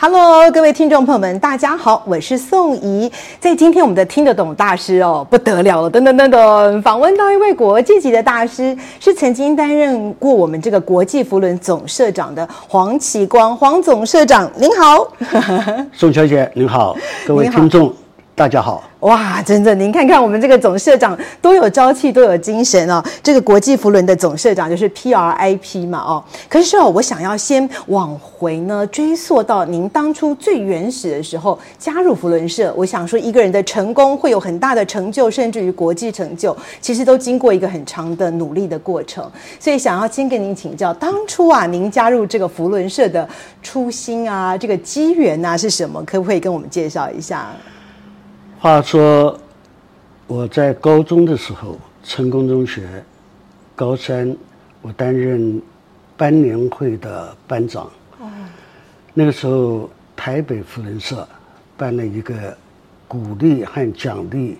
Hello，各位听众朋友们，大家好，我是宋怡。在今天我们的听得懂大师哦，不得了了，噔噔噔噔，访问到一位国际级的大师，是曾经担任过我们这个国际扶轮总社长的黄启光，黄总社长，您好。宋小姐您好，各位听众。大家好，哇，真的，您看看我们这个总社长多有朝气，多有精神哦。这个国际福伦的总社长就是 PRIP 嘛，哦。可是哦，我想要先往回呢追溯到您当初最原始的时候加入福伦社。我想说，一个人的成功会有很大的成就，甚至于国际成就，其实都经过一个很长的努力的过程。所以想要先跟您请教，当初啊，您加入这个福伦社的初心啊，这个机缘啊是什么？可不可以跟我们介绍一下？话说，我在高中的时候，成功中学，高三，我担任班联会的班长。哦。那个时候，台北扶轮社办了一个鼓励和奖励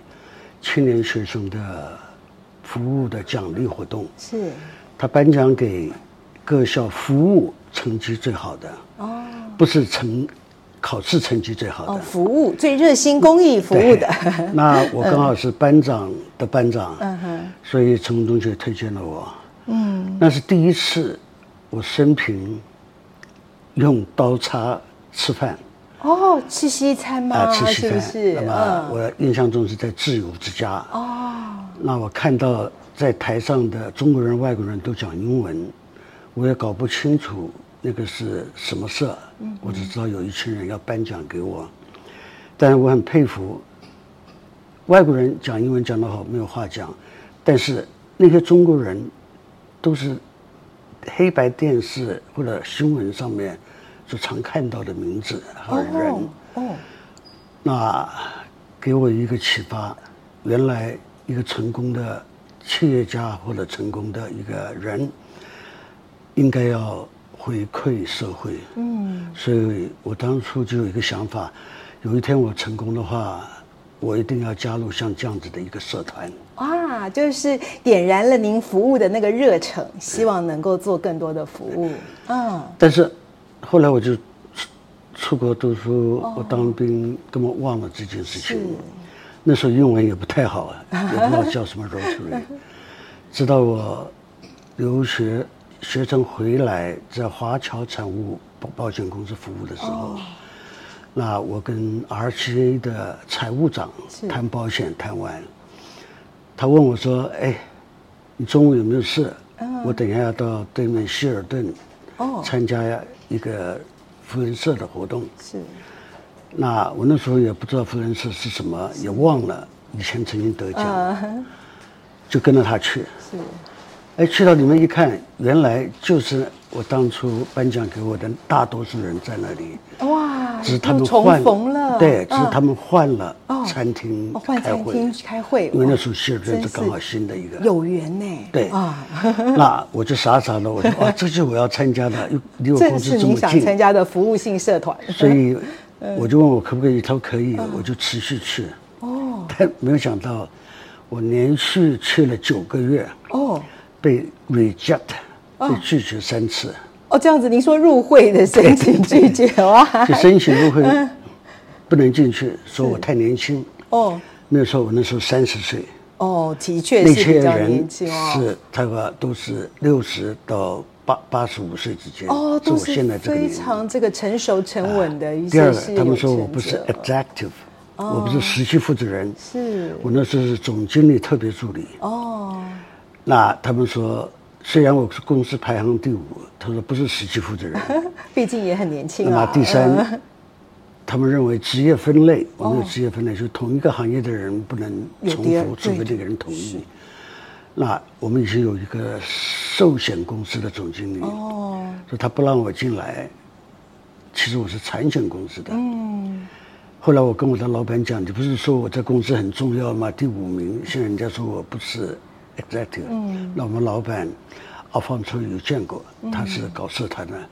青年学生的服务的奖励活动。是。他颁奖给各校服务成绩最好的。哦。不是成。考试成绩最好的，哦、服务最热心公益服务的。那我 刚好是班长的班长，嗯哼，所以成功中学推荐了我。嗯，那是第一次我生平用刀叉吃饭。哦，吃西餐吗？啊，吃西餐。是是那么我印象中是在自由之家。哦。那我看到在台上的中国人、外国人都讲英文，我也搞不清楚。那个是什么社？我只知道有一群人要颁奖给我，但是我很佩服外国人讲英文讲得好，没有话讲，但是那些中国人都是黑白电视或者新闻上面就常看到的名字和人。哦，那给我一个启发，原来一个成功的企业家或者成功的一个人应该要。回馈社会，嗯，所以我当初就有一个想法，有一天我成功的话，我一定要加入像这样子的一个社团。哇，就是点燃了您服务的那个热忱，希望能够做更多的服务。嗯，但是后来我就出出国读书，我当兵，根本忘了这件事情。那时候英文也不太好啊，也不知道叫什么 Rotary。直到我留学。学生回来，在华侨产物保保险公司服务的时候，哦、那我跟 RCA 的财务长谈保险，谈完，他问我说：“哎，你中午有没有事？嗯、我等一下要到对面希尔顿，哦，参加一个福人社的活动。”是。那我那时候也不知道福人社是什么，也忘了以前曾经得奖，嗯、就跟着他去。是。哎，去到里面一看，原来就是我当初颁奖给我的大多数人在那里。哇！只是他们换了，对，只是他们换了餐厅开会。哦，换餐厅开会。因为那时候希尔顿是刚好新的一个。有缘呢。对啊，那我就傻傻的，我说啊，这就是我要参加的，又离我公司这么近。想参加的服务性社团。所以 我就问我可不可以，他说可以，我就持续去。哦。但没有想到，我连续去了九个月。哦。被 reject，被拒绝三次。哦，这样子，您说入会的申请拒绝哇？就申请入会不能进去，说我太年轻。哦，那时候我那时候三十岁。哦，的确是比较年轻哦。是，他们都是六十到八八十五岁之间。哦，都是非常这个成熟沉稳的一些。第二个，他们说我不是 executive，我不是实际负责人。是，我那时候是总经理特别助理。哦。那他们说，虽然我是公司排行第五，他说不是实际负责人，毕竟也很年轻啊。那么第三，嗯、他们认为职业分类，我们有职业分类，就是同一个行业的人不能重复，除非那个人同意。那我们已经有一个寿险公司的总经理，哦，说他不让我进来，其实我是产险公司的。嗯。后来我跟我的老板讲，你不是说我在公司很重要吗？第五名，现在人家说我不是嗯。那我们老板阿方出有见过，他是搞社团的。嗯、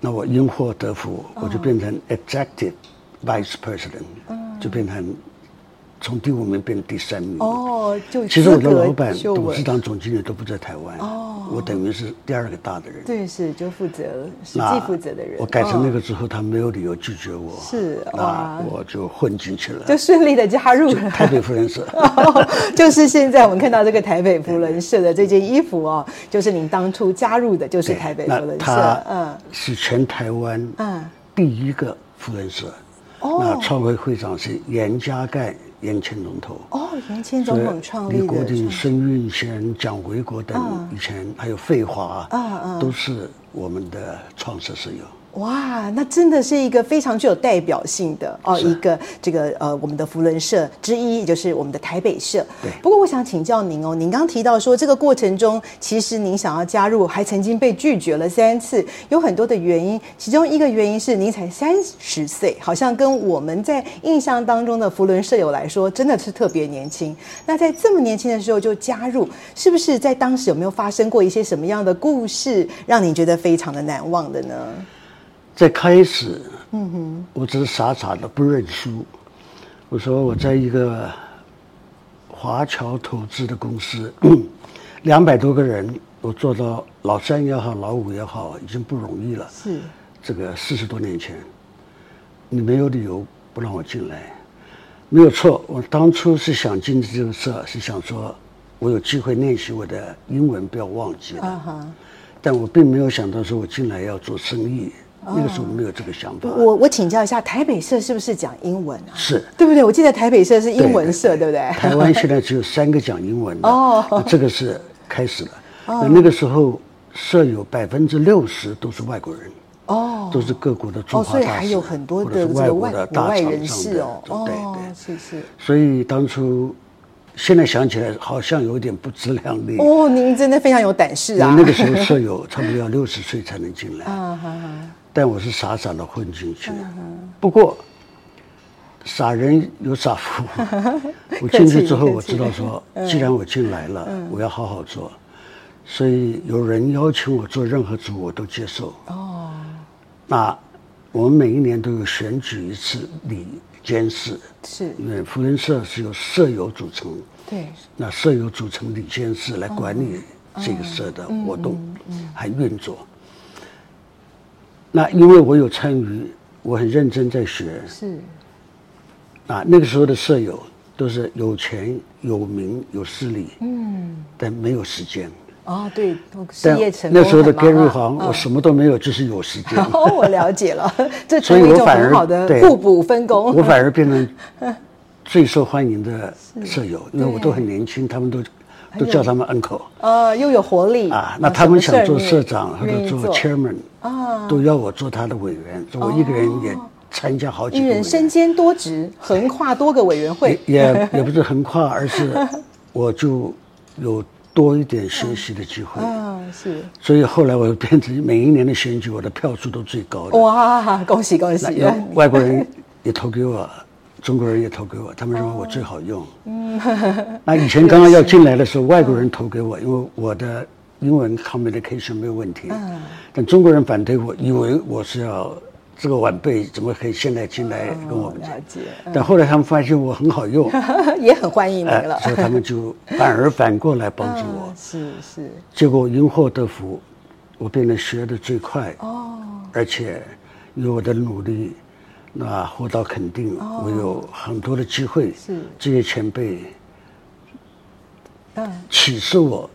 那我因祸得福，我就变成 executive vice president，、嗯、就变成。从第五名变成第三名。哦，就其实我的老板、董事长、总经理都不在台湾。哦，我等于是第二个大的人。对，是就负责实际负责的人。我改成那个之后，他没有理由拒绝我，是啊，我就混进去了，就顺利的加入了台北夫人社。就是现在我们看到这个台北夫人社的这件衣服哦，就是您当初加入的，就是台北夫人社，嗯，是全台湾嗯第一个夫人社。哦，那创会会长是严家淦。严前总统哦，延庆总统创立的，李国鼎、孙运先、蒋维国等，以前还有费华，啊，啊，都是我们的创社社友。哇，那真的是一个非常具有代表性的哦，一个这个呃，我们的福伦社之一，也就是我们的台北社。对。不过我想请教您哦，您刚提到说这个过程中，其实您想要加入，还曾经被拒绝了三次，有很多的原因。其中一个原因是您才三十岁，好像跟我们在印象当中的福伦社友来说，真的是特别年轻。那在这么年轻的时候就加入，是不是在当时有没有发生过一些什么样的故事，让你觉得非常的难忘的呢？在开始，嗯哼，我只是傻傻的不认输。我说我在一个华侨投资的公司，两百多个人，我做到老三也好，老五也好，已经不容易了。是这个四十多年前，你没有理由不让我进来，没有错。我当初是想进这个社，是想说我有机会练习我的英文，不要忘记了。Uh huh. 但我并没有想到说我进来要做生意。那个时候没有这个想法。我我请教一下，台北社是不是讲英文啊？是，对不对？我记得台北社是英文社，对不对？台湾现在只有三个讲英文的。哦，这个是开始了。那那个时候，社友百分之六十都是外国人。哦，都是各国的驻华大使。所以还有很多的外国的大人士哦。对对，是是。所以当初。现在想起来好像有点不自量力哦，您真的非常有胆识啊！那个时候社友差不多要六十岁才能进来，但我是傻傻的混进去。不过傻人有傻福，我进去之后我知道说，既然我进来了，我要好好做，所以有人邀请我做任何组，我都接受。哦，那我们每一年都有选举一次理监事，是。因为扶轮社是由社友组成。对，那社友组成理监事来管理这个社的活动，还运作。那因为我有参与，我很认真在学。是。啊，那个时候的舍友都是有钱、有名、有势力，嗯，但没有时间。哦，对，事业成那时候的 Gary 黄，我什么都没有，就是有时间。哦，我了解了，这成为一种很好的互补分工。我反而变成。最受欢迎的舍友，因为我都很年轻，他们都都叫他们 uncle。呃，又有活力啊！那他们想做社长或者做 chairman 啊，都要我做他的委员。我一个人也参加好几个。一人身兼多职，横跨多个委员会。也 也不是横跨，而是我就有多一点学习的机会。啊，是。所以后来我就变成每一年的选举，我的票数都最高的。哇，恭喜恭喜！外国人也投给我。中国人也投给我，他们认为我最好用。嗯，那以前刚刚要进来的时候，外国人投给我，因为我的英文 communication 没有问题。嗯，但中国人反对我，以为我是要这个晚辈怎么可以现在进来跟我们讲？但后来他们发现我很好用，也很欢迎你了，所以他们就反而反过来帮助我。是是。结果因祸得福，我变得学的最快。哦。而且有我的努力。那获到肯定，我有很多的机会。是。这些前辈，嗯，启示我，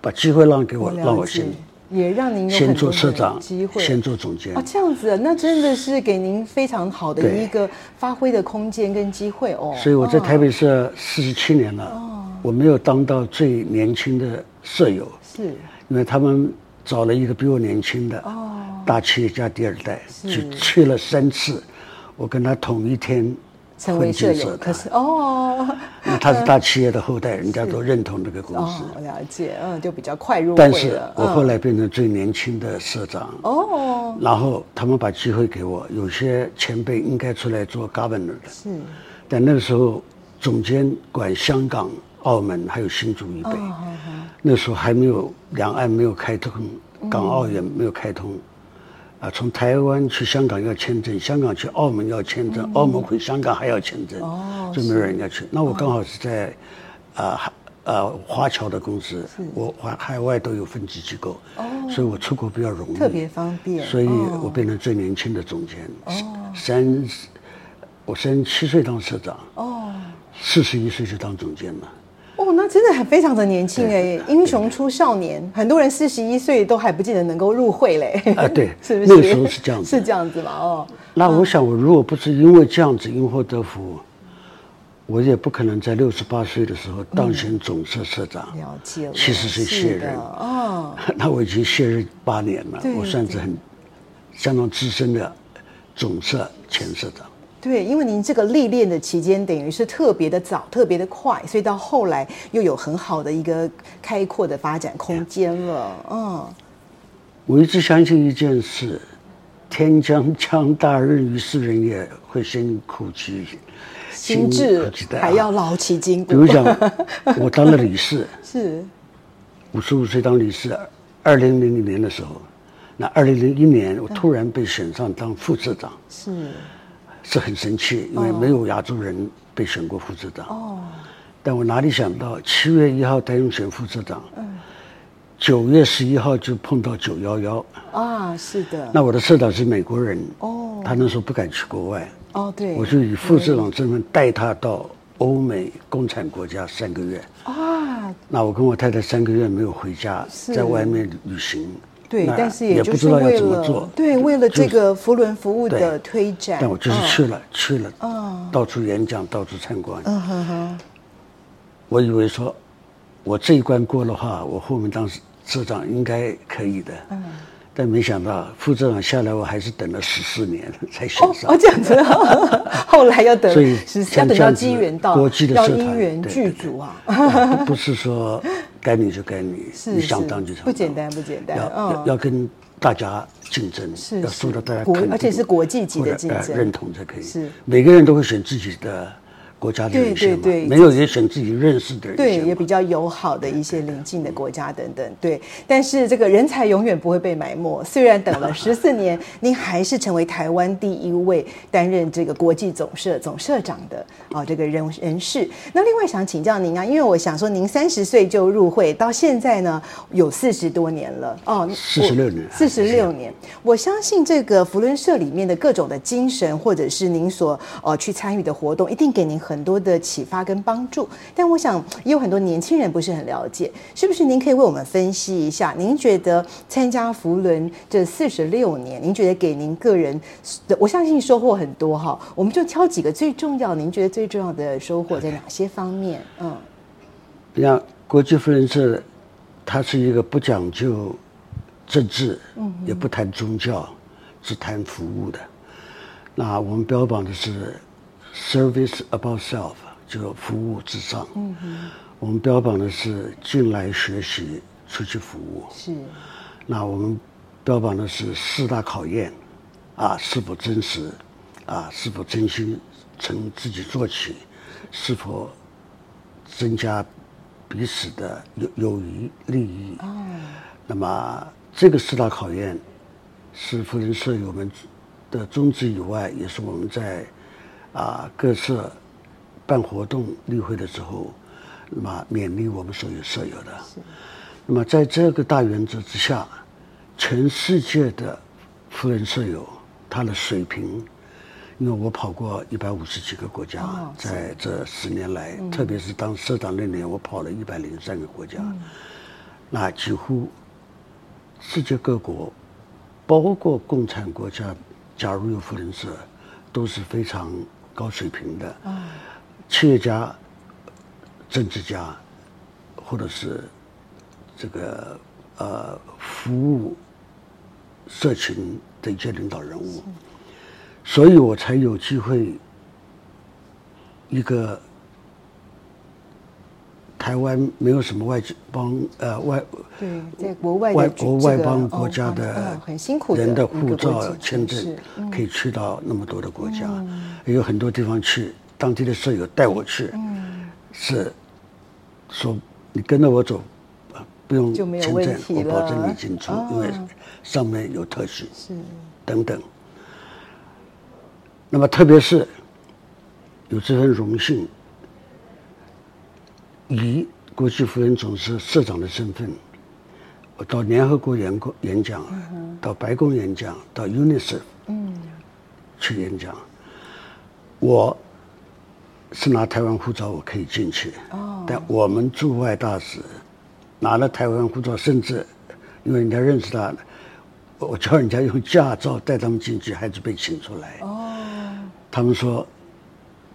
把机会让给我，让我先，也让您先做社长，机会。先做总监。哦，这样子，那真的是给您非常好的一个发挥的空间跟机会哦。所以我在台北社四十七年了，我没有当到最年轻的舍友，是。因为他们找了一个比我年轻的哦。大企业家第二代，去去了三次。我跟他同一天成为社友，可是哦，那他是大企业的后代，人家都认同这个公司。哦，了解，嗯，就比较快入。但是我后来变成最年轻的社长。哦，然后他们把机会给我，有些前辈应该出来做 governor 的，是，但那个时候总监管香港、澳门还有新竹以北，那时候还没有两岸没有开通，港澳也没有开通。啊，从台湾去香港要签证，香港去澳门要签证，嗯、澳门回香港还要签证，哦，就没有人要去。那我刚好是在，啊呃华侨的公司，我海海外都有分级机构，哦，所以我出国比较容易，特别方便，所以我变成最年轻的总监，哦，三，我三十七岁当社长，哦，四十一岁就当总监了。哦，那真的很非常的年轻哎，英雄出少年，很多人四十一岁都还不见得能够入会嘞。啊，对，是不是？那个时候是这样子，是这样子嘛？哦，那我想，我如果不是因为这样子因祸得福，我也不可能在六十八岁的时候当选总社社长。了解了，七十岁卸任。哦，那我已经卸任八年了，我算是很相当资深的总社前社长。对，因为您这个历练的期间等于是特别的早，特别的快，所以到后来又有很好的一个开阔的发展空间了。嗯，我一直相信一件事：天将降大任于斯人也，会先苦其心志，还要劳其筋骨。比如讲，我当了理事，是五十五岁当理事，二零零零年的时候，那二零零一年我突然被选上当副市长，是。是很神奇，因为没有亚洲人被选过副市长。哦，但我哪里想到，七月一号台中选副市长，嗯，九月十一号就碰到九幺幺。啊，是的。那我的社长是美国人，哦，他那时候不敢去国外。哦，对。我就以副市长身份带他到欧美共产国家三个月。啊。那我跟我太太三个月没有回家，在外面旅行。对，但是也就是为了对，为了这个福轮服务的推展。但我就是去了，去了，到处演讲，到处参观。嗯哼哼。我以为说，我这一关过的话，我后面当社长应该可以的。嗯。但没想到副社长下来，我还是等了十四年才选上。哦，这样子。后来要等，所以，要等到机缘到，要因缘具足啊。不是说。该你就该你，你想当就当，不简单，不简单。要要跟大家竞争，要受到大家国，而且是国际级的竞争，认同才可以。是每个人都会选自己的。国家的一些嘛，没有也选自己认识的人，对，也比较友好的一些邻近的国家等等，对。但是这个人才永远不会被埋没，虽然等了 十四年，您还是成为台湾第一位担任这个国际总社总社长的啊这个人人士。那另外想请教您啊，因为我想说您三十岁就入会，到现在呢有四十多年了哦，四十六年，四十六年。我相信这个福伦社里面的各种的精神，或者是您所呃去参与的活动，一定给您。很多的启发跟帮助，但我想也有很多年轻人不是很了解，是不是？您可以为我们分析一下，您觉得参加扶轮这四十六年，您觉得给您个人的，我相信收获很多哈。我们就挑几个最重要，您觉得最重要的收获在哪些方面？嗯，像国际扶轮社，它是一个不讲究政治，嗯，也不谈宗教，只谈服务的。那我们标榜的是。Service about self，就服务至上。我们标榜的是进来学习，出去服务。是，那我们标榜的是四大考验，啊，是否真实，啊，是否真心从自己做起，是否增加彼此的友友谊利益。哦，那么这个四大考验是福人社友们的宗旨以外，也是我们在。啊，各社办活动例会的时候，那么勉励我们所有舍友的。那么在这个大原则之下，全世界的富人舍友他的水平，因为我跑过一百五十几个国家，哦、在这十年来，嗯、特别是当社长那年，我跑了一百零三个国家，嗯、那几乎世界各国，包括共产国家，假如有扶轮社，都是非常。高水平的企业家、政治家，或者是这个呃服务社群的一些领导人物，所以我才有机会一个台湾没有什么外邦呃外对在国外外国外邦国家的人的护照签证可以去到那么多的国家，也有很多地方去，当地的舍友带我去，是说你跟着我走，不用签证，我保证你进出，因为上面有特许，是。等等。那么特别是有这份荣幸。以国际妇人总社社长的身份，我到联合国演讲演讲，到白宫演讲，到 UNICEF 嗯去演讲。我是拿台湾护照，我可以进去。哦但我们驻外大使拿了台湾护照，甚至因为人家认识他，我叫人家用驾照带他们进去，还是被请出来。哦他们说，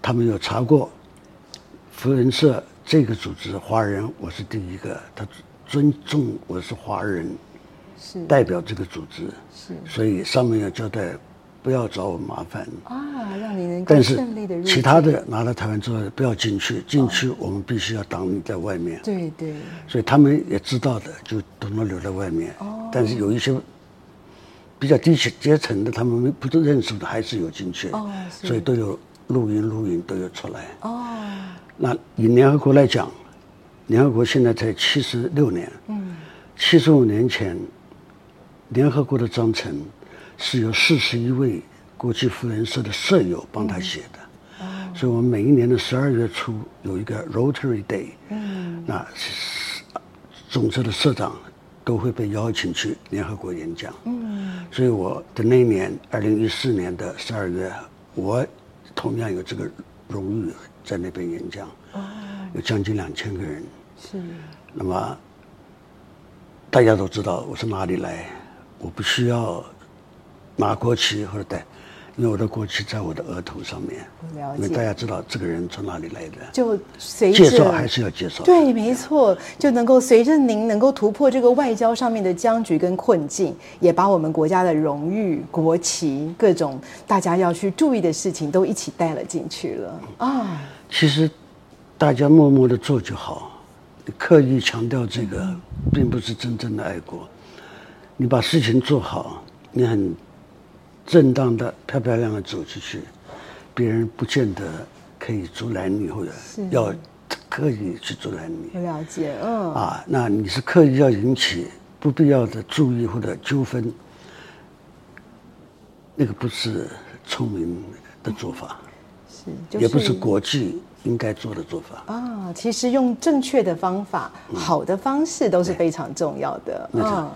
他们有查过福人社。这个组织华人，我是第一个，他尊重我是华人，是代表这个组织，是，所以上面要交代，不要找我麻烦啊，让你能够顺利的入境。但是其他的拿了台湾之后不要进去，进去我们必须要挡你在外面。对对。所以他们也知道的，就都能留在外面。哦。但是有一些比较低阶层的，他们不都认识的，还是有进去。哦。所以都有录音录音都有出来。哦。那以联合国来讲，联合国现在才七十六年，嗯，七十五年前，联合国的章程是由四十一位国际妇人社的社友帮他写的，嗯，所以我们每一年的十二月初有一个 Rotary Day，嗯，那总社的社长都会被邀请去联合国演讲，嗯，所以我的那一年二零一四年的十二月，我同样有这个荣誉。在那边演讲，有将近两千个人。是。那么大家都知道我是哪里来，我不需要拿国旗或者带。因为我的国旗在我的额头上面，因为大家知道这个人从哪里来的，就随着介绍还是要介绍。对，没错，就能够随着您能够突破这个外交上面的僵局跟困境，也把我们国家的荣誉、国旗各种大家要去注意的事情都一起带了进去了啊。其实大家默默的做就好，你刻意强调这个，并不是真正的爱国。你把事情做好，你很。正当的、漂漂亮亮的走出去，别人不见得可以阻拦你，或者要刻意去阻拦你。了解，嗯。啊，那你是刻意要引起不必要的注意或者纠纷，那个不是聪明的做法，是，就是、也不是国际应该做的做法。啊，其实用正确的方法、嗯、好的方式都是非常重要的。嗯。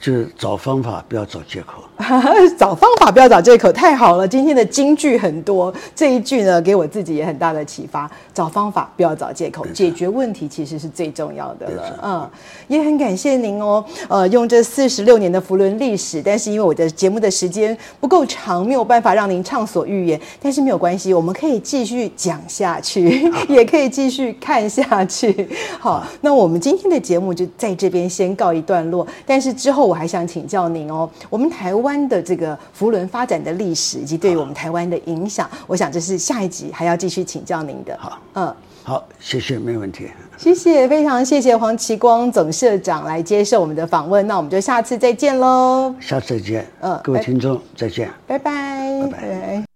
就是找方法，不要找借口。找方法，不要找借口，太好了！今天的金句很多，这一句呢，给我自己也很大的启发。找方法，不要找借口，解决问题其实是最重要的了。嗯，也很感谢您哦。呃，用这四十六年的福伦历史，但是因为我的节目的时间不够长，没有办法让您畅所欲言。但是没有关系，我们可以继续讲下去，也可以继续看下去。好，那我们今天的节目就在这边先告一段落。但是之后。我还想请教您哦，我们台湾的这个福轮发展的历史以及对于我们台湾的影响，我想这是下一集还要继续请教您的。好，嗯，好，谢谢，没问题。谢谢，非常谢谢黄奇光总社长来接受我们的访问，那我们就下次再见喽。下次再见，嗯，各位听众再见，拜拜，拜拜。拜拜。